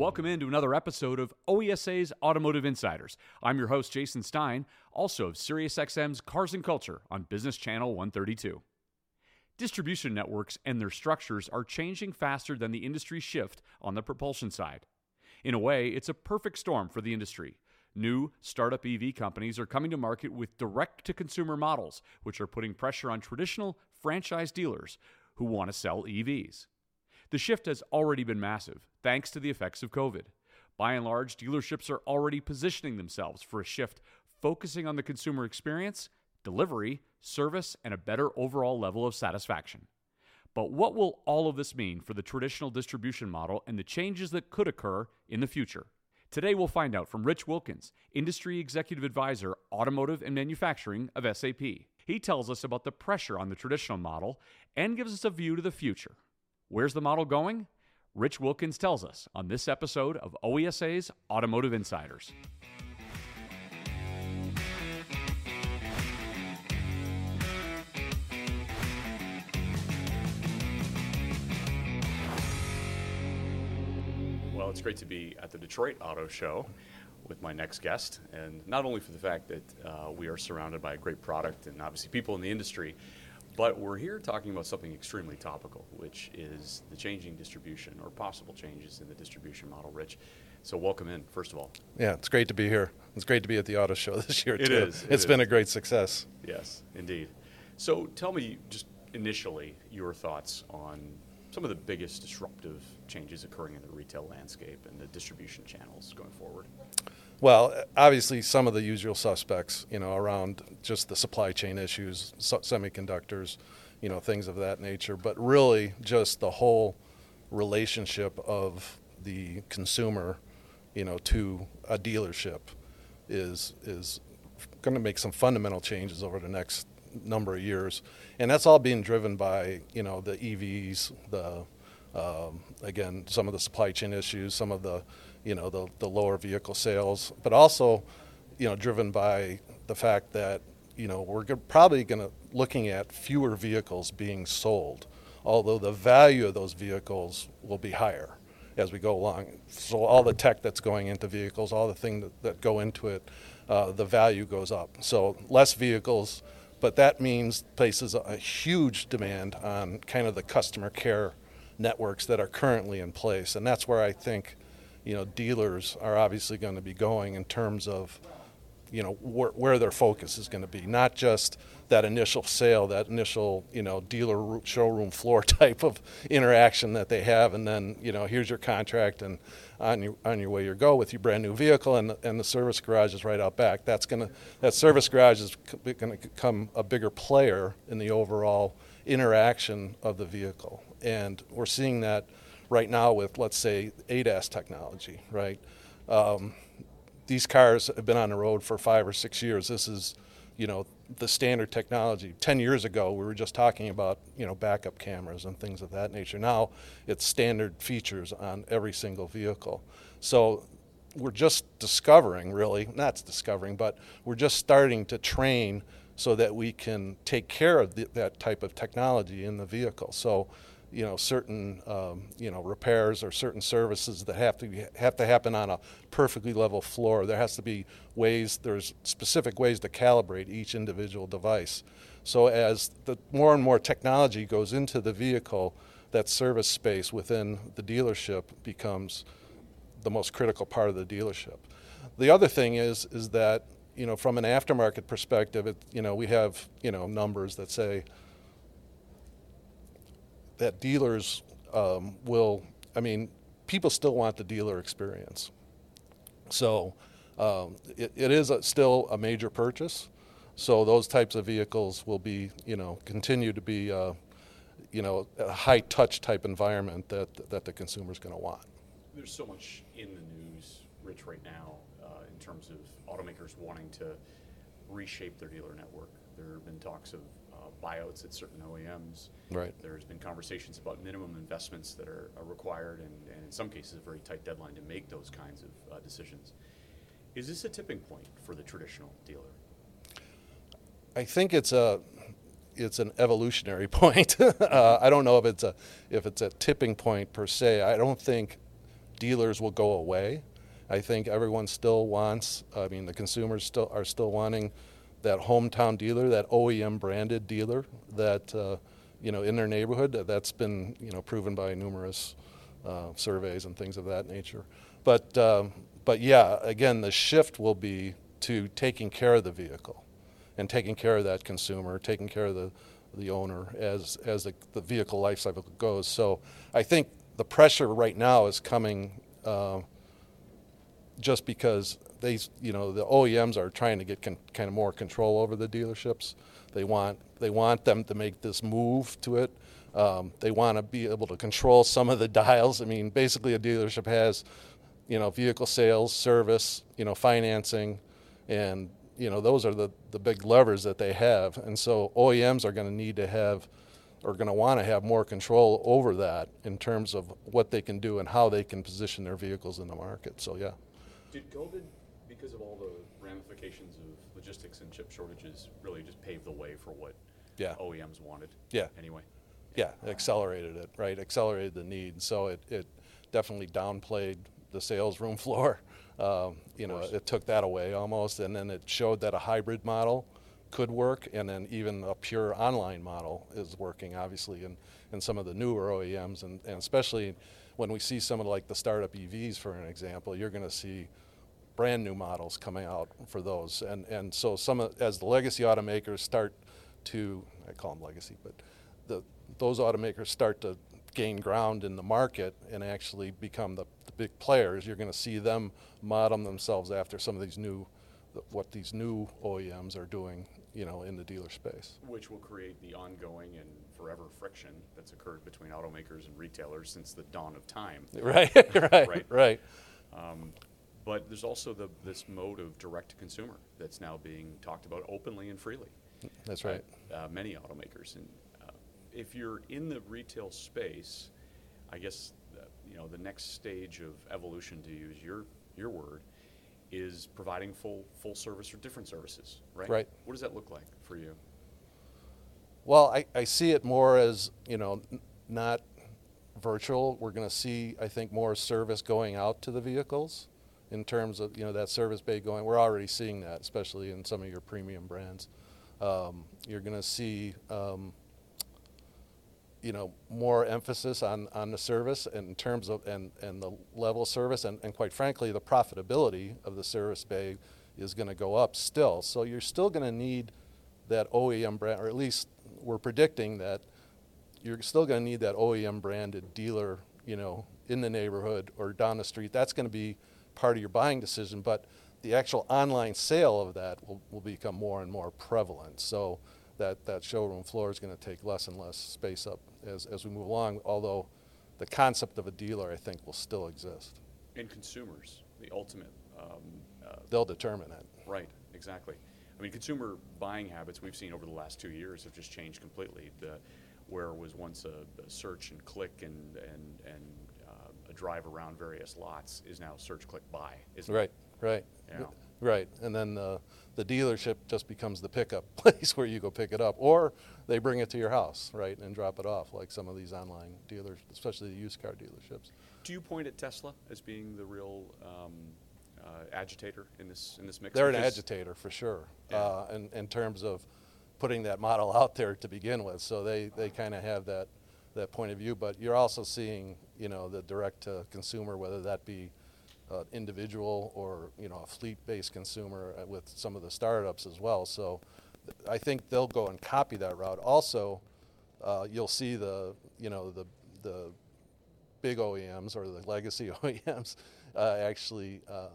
Welcome into another episode of OESA's Automotive Insiders. I'm your host, Jason Stein, also of SiriusXM's Cars and Culture on Business Channel 132. Distribution networks and their structures are changing faster than the industry shift on the propulsion side. In a way, it's a perfect storm for the industry. New startup EV companies are coming to market with direct to consumer models, which are putting pressure on traditional franchise dealers who want to sell EVs. The shift has already been massive, thanks to the effects of COVID. By and large, dealerships are already positioning themselves for a shift focusing on the consumer experience, delivery, service, and a better overall level of satisfaction. But what will all of this mean for the traditional distribution model and the changes that could occur in the future? Today, we'll find out from Rich Wilkins, Industry Executive Advisor, Automotive and Manufacturing of SAP. He tells us about the pressure on the traditional model and gives us a view to the future. Where's the model going? Rich Wilkins tells us on this episode of OESA's Automotive Insiders. Well, it's great to be at the Detroit Auto Show with my next guest, and not only for the fact that uh, we are surrounded by a great product and obviously people in the industry, but we're here talking about something extremely topical, which is the changing distribution or possible changes in the distribution model. Rich, so welcome in, first of all. Yeah, it's great to be here. It's great to be at the auto show this year, It too. is, it It's been a great success. Yes, indeed. So tell me just initially your thoughts on some of the biggest disruptive changes occurring in the retail landscape and the distribution channels going forward. Well, obviously, some of the usual suspects, you know, around just the supply chain issues, so- semiconductors, you know, things of that nature. But really, just the whole relationship of the consumer, you know, to a dealership is is going to make some fundamental changes over the next number of years, and that's all being driven by you know the EVs, the um, again some of the supply chain issues, some of the you know the the lower vehicle sales, but also you know driven by the fact that you know we're go- probably going to looking at fewer vehicles being sold, although the value of those vehicles will be higher as we go along. So all the tech that's going into vehicles, all the things that, that go into it, uh, the value goes up. So less vehicles, but that means places a huge demand on kind of the customer care networks that are currently in place, and that's where I think, you know, dealers are obviously going to be going in terms of you know where, where their focus is going to be not just that initial sale that initial you know dealer ro- showroom floor type of interaction that they have and then you know here's your contract and on your on your way you go with your brand new vehicle and and the service garage is right out back. That's to that service garage is going to become a bigger player in the overall interaction of the vehicle. And we're seeing that right now with let's say ADAS technology right um, these cars have been on the road for five or six years. This is, you know, the standard technology. Ten years ago, we were just talking about, you know, backup cameras and things of that nature. Now, it's standard features on every single vehicle. So we're just discovering, really, not discovering, but we're just starting to train so that we can take care of the, that type of technology in the vehicle. So, you know, certain um, you know repairs or certain services that have to be, have to happen on a perfectly level floor. There has to be ways. There's specific ways to calibrate each individual device. So as the more and more technology goes into the vehicle, that service space within the dealership becomes the most critical part of the dealership. The other thing is is that you know from an aftermarket perspective, it, you know we have you know numbers that say that dealers um, will. I mean, people still want the dealer experience. So um, it, it is a, still a major purchase. So those types of vehicles will be, you know, continue to be, uh, you know, a high touch type environment that that the consumer is going to want. There's so much in the news, Rich, right now, uh, in terms of automakers wanting to reshape their dealer network. There have been talks of uh, buyouts at certain OEMs. Right. There's been conversations about minimum investments that are, are required, and, and in some cases, a very tight deadline to make those kinds of uh, decisions. Is this a tipping point for the traditional dealer? I think it's a it's an evolutionary point. uh, I don't know if it's a if it's a tipping point per se. I don't think dealers will go away. I think everyone still wants. I mean, the consumers still are still wanting that hometown dealer, that OEM branded dealer, that uh, you know in their neighborhood. That's been you know proven by numerous uh, surveys and things of that nature. But um, but yeah, again, the shift will be to taking care of the vehicle and taking care of that consumer, taking care of the the owner as as the, the vehicle life cycle goes. So I think the pressure right now is coming uh, just because they you know the OEMs are trying to get con- kind of more control over the dealerships. They want they want them to make this move to it. Um, they want to be able to control some of the dials. I mean, basically, a dealership has you know vehicle sales, service, you know financing, and you know those are the, the big levers that they have and so oems are going to need to have are going to want to have more control over that in terms of what they can do and how they can position their vehicles in the market so yeah did covid because of all the ramifications of logistics and chip shortages really just pave the way for what yeah. oems wanted? Yeah. Anyway. Yeah accelerated it right? Accelerated the need. So it, it definitely downplayed the sales room floor. Um, you know, it took that away almost, and then it showed that a hybrid model could work, and then even a pure online model is working, obviously, in, in some of the newer OEMs, and, and especially when we see some of like the startup EVs, for an example, you're going to see brand new models coming out for those, and and so some of, as the legacy automakers start to, I call them legacy, but the those automakers start to gain ground in the market and actually become the, the big players, you're going to see them model themselves after some of these new, what these new OEMs are doing, you know, in the dealer space. Which will create the ongoing and forever friction that's occurred between automakers and retailers since the dawn of time. Right, right, right. right. Um, but there's also the, this mode of direct to consumer that's now being talked about openly and freely. That's right. Uh, many automakers, and if you're in the retail space, I guess uh, you know the next stage of evolution, to use your your word, is providing full full service or different services, right? Right. What does that look like for you? Well, I, I see it more as you know, n- not virtual. We're going to see, I think, more service going out to the vehicles in terms of you know that service bay going. We're already seeing that, especially in some of your premium brands. Um, you're going to see um, you know more emphasis on, on the service in terms of and, and the level of service and, and quite frankly the profitability of the service bay is going to go up still so you're still going to need that OEM brand or at least we're predicting that you're still going to need that OEM branded dealer you know in the neighborhood or down the street that's going to be part of your buying decision but the actual online sale of that will, will become more and more prevalent so that, that showroom floor is going to take less and less space up as, as we move along, although the concept of a dealer, I think, will still exist. And consumers, the ultimate. Um, uh, They'll determine it. Right, exactly. I mean, consumer buying habits we've seen over the last two years have just changed completely. The, where was once a, a, search and click and, and, and a drive around various lots is now search, click, buy. Isn't right, it? right. Yeah. Right, and then the, the dealership just becomes the pickup place where you go pick it up, or they bring it to your house, right, and drop it off, like some of these online dealers, especially the used car dealerships. Do you point at Tesla as being the real um, uh, agitator in this in this mix? They're because an agitator for sure, yeah. uh, in, in terms of putting that model out there to begin with. So they, they kind of have that that point of view, but you're also seeing, you know, the direct to consumer, whether that be uh, individual or you know a fleet-based consumer uh, with some of the startups as well. So I think they'll go and copy that route. Also, uh, you'll see the you know the the big OEMs or the legacy OEMs uh, actually uh,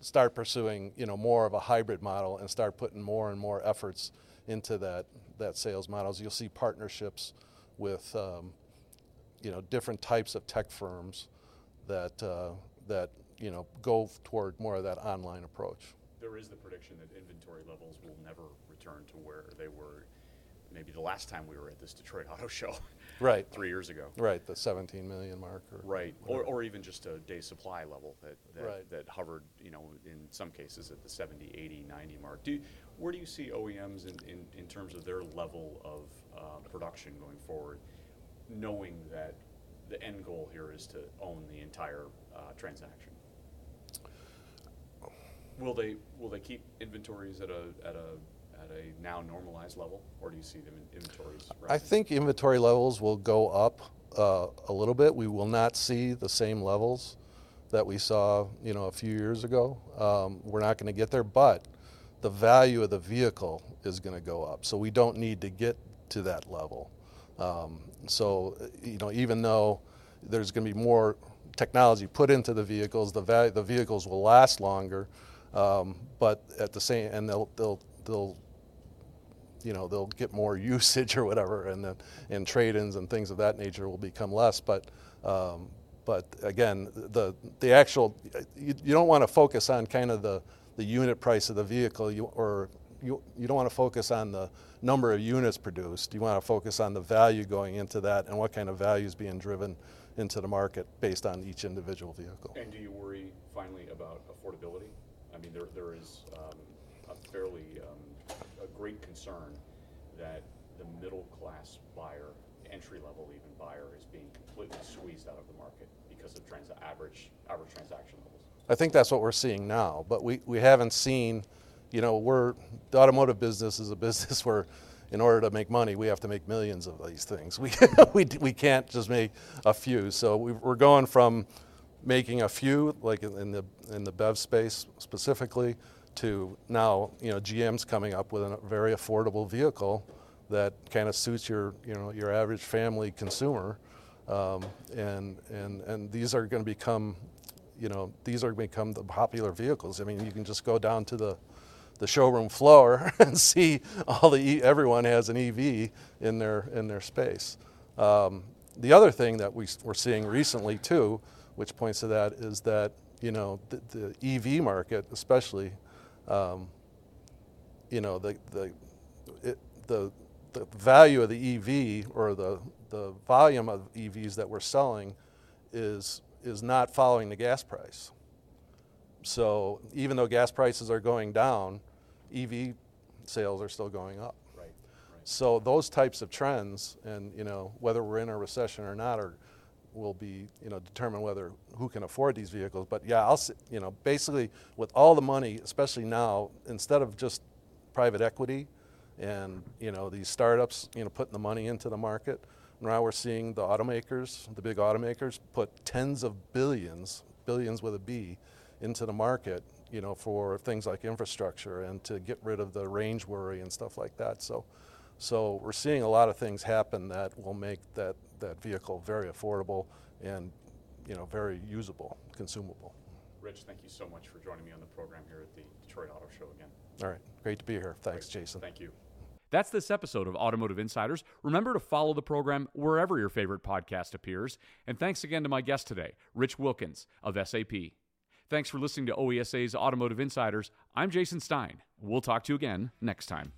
start pursuing you know more of a hybrid model and start putting more and more efforts into that that sales models. You'll see partnerships with um, you know different types of tech firms that uh, that you know, go toward more of that online approach. There is the prediction that inventory levels will never return to where they were maybe the last time we were at this Detroit Auto Show. Right. three years ago. Right, the 17 million mark. Or right, or, or even just a day supply level that, that, right. that hovered, you know, in some cases at the 70, 80, 90 mark. Do you, where do you see OEMs in, in, in terms of their level of uh, production going forward, knowing that the end goal here is to own the entire uh, transaction. Will they will they keep inventories at a at a at a now normalized level, or do you see them in inventories? I think inventory levels will go up uh, a little bit. We will not see the same levels that we saw, you know, a few years ago. Um, we're not going to get there, but the value of the vehicle is going to go up. So we don't need to get to that level. Um, so, you know, even though there's going to be more technology put into the vehicles, the value, the vehicles will last longer. Um, but at the same, and they'll they'll they'll you know they'll get more usage or whatever, and then and trade-ins and things of that nature will become less. But um, but again, the the actual you, you don't want to focus on kind of the the unit price of the vehicle, you, or you you don't want to focus on the number of units produced. You want to focus on the value going into that and what kind of value is being driven into the market based on each individual vehicle. And do you worry finally about affordability? I mean, there, there is um, a fairly um, a great concern that the middle class buyer, entry level even buyer, is being completely squeezed out of the market because of trans- average average transaction levels. I think that's what we're seeing now, but we, we haven't seen, you know, we're, the automotive business is a business where in order to make money, we have to make millions of these things. We, we, we can't just make a few. So we, we're going from making a few, like in in the, in the BEV space specifically, to now, you know, GM's coming up with a very affordable vehicle that kind of suits your, you know, your average family consumer. Um, and, and, and these are going to become, you know, these are become the popular vehicles. I mean, you can just go down to the, the showroom floor and see all the everyone has an EV in their in their space. Um, the other thing that we, we're seeing recently too, which points to that, is that you know the, the EV market, especially, um, you know the the it, the the value of the EV or the the volume of EVs that we're selling is is not following the gas price. So even though gas prices are going down, EV sales are still going up. Right. Right. So those types of trends, and you know whether we're in a recession or not, are will be you know determine whether who can afford these vehicles. But yeah, I'll you know basically with all the money, especially now, instead of just private equity and you know these startups you know putting the money into the market, now we're seeing the automakers, the big automakers, put tens of billions, billions with a B, into the market, you know, for things like infrastructure and to get rid of the range worry and stuff like that. So, so we're seeing a lot of things happen that will make that, that vehicle very affordable and, you know, very usable, consumable. Rich, thank you so much for joining me on the program here at the Detroit Auto Show again. All right, great to be here. Thanks, Great. Jason. Thank you. That's this episode of Automotive Insiders. Remember to follow the program wherever your favorite podcast appears. And thanks again to my guest today, Rich Wilkins of SAP. Thanks for listening to OESA's Automotive Insiders. I'm Jason Stein. We'll talk to you again next time.